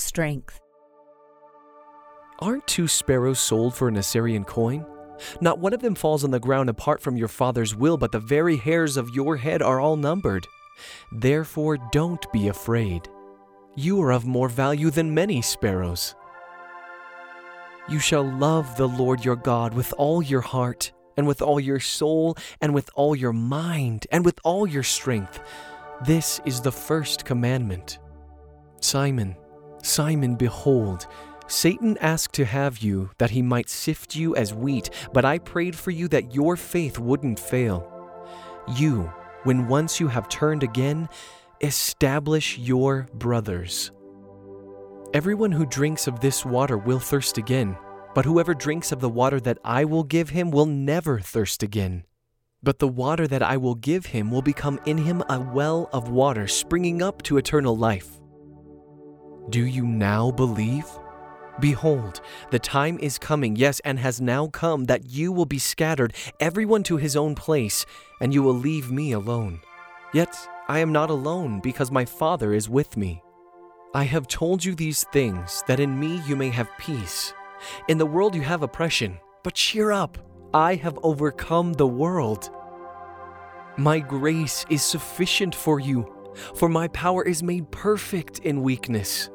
strength. Aren't two sparrows sold for an Assyrian coin? Not one of them falls on the ground apart from your father's will, but the very hairs of your head are all numbered. Therefore, don't be afraid. You are of more value than many sparrows. You shall love the Lord your God with all your heart, and with all your soul, and with all your mind, and with all your strength. This is the first commandment. Simon, Simon, behold, Satan asked to have you that he might sift you as wheat, but I prayed for you that your faith wouldn't fail. You, when once you have turned again, establish your brothers. Everyone who drinks of this water will thirst again, but whoever drinks of the water that I will give him will never thirst again. But the water that I will give him will become in him a well of water springing up to eternal life. Do you now believe? Behold, the time is coming, yes, and has now come, that you will be scattered, everyone to his own place, and you will leave me alone. Yet I am not alone, because my Father is with me. I have told you these things, that in me you may have peace. In the world you have oppression, but cheer up, I have overcome the world. My grace is sufficient for you, for my power is made perfect in weakness.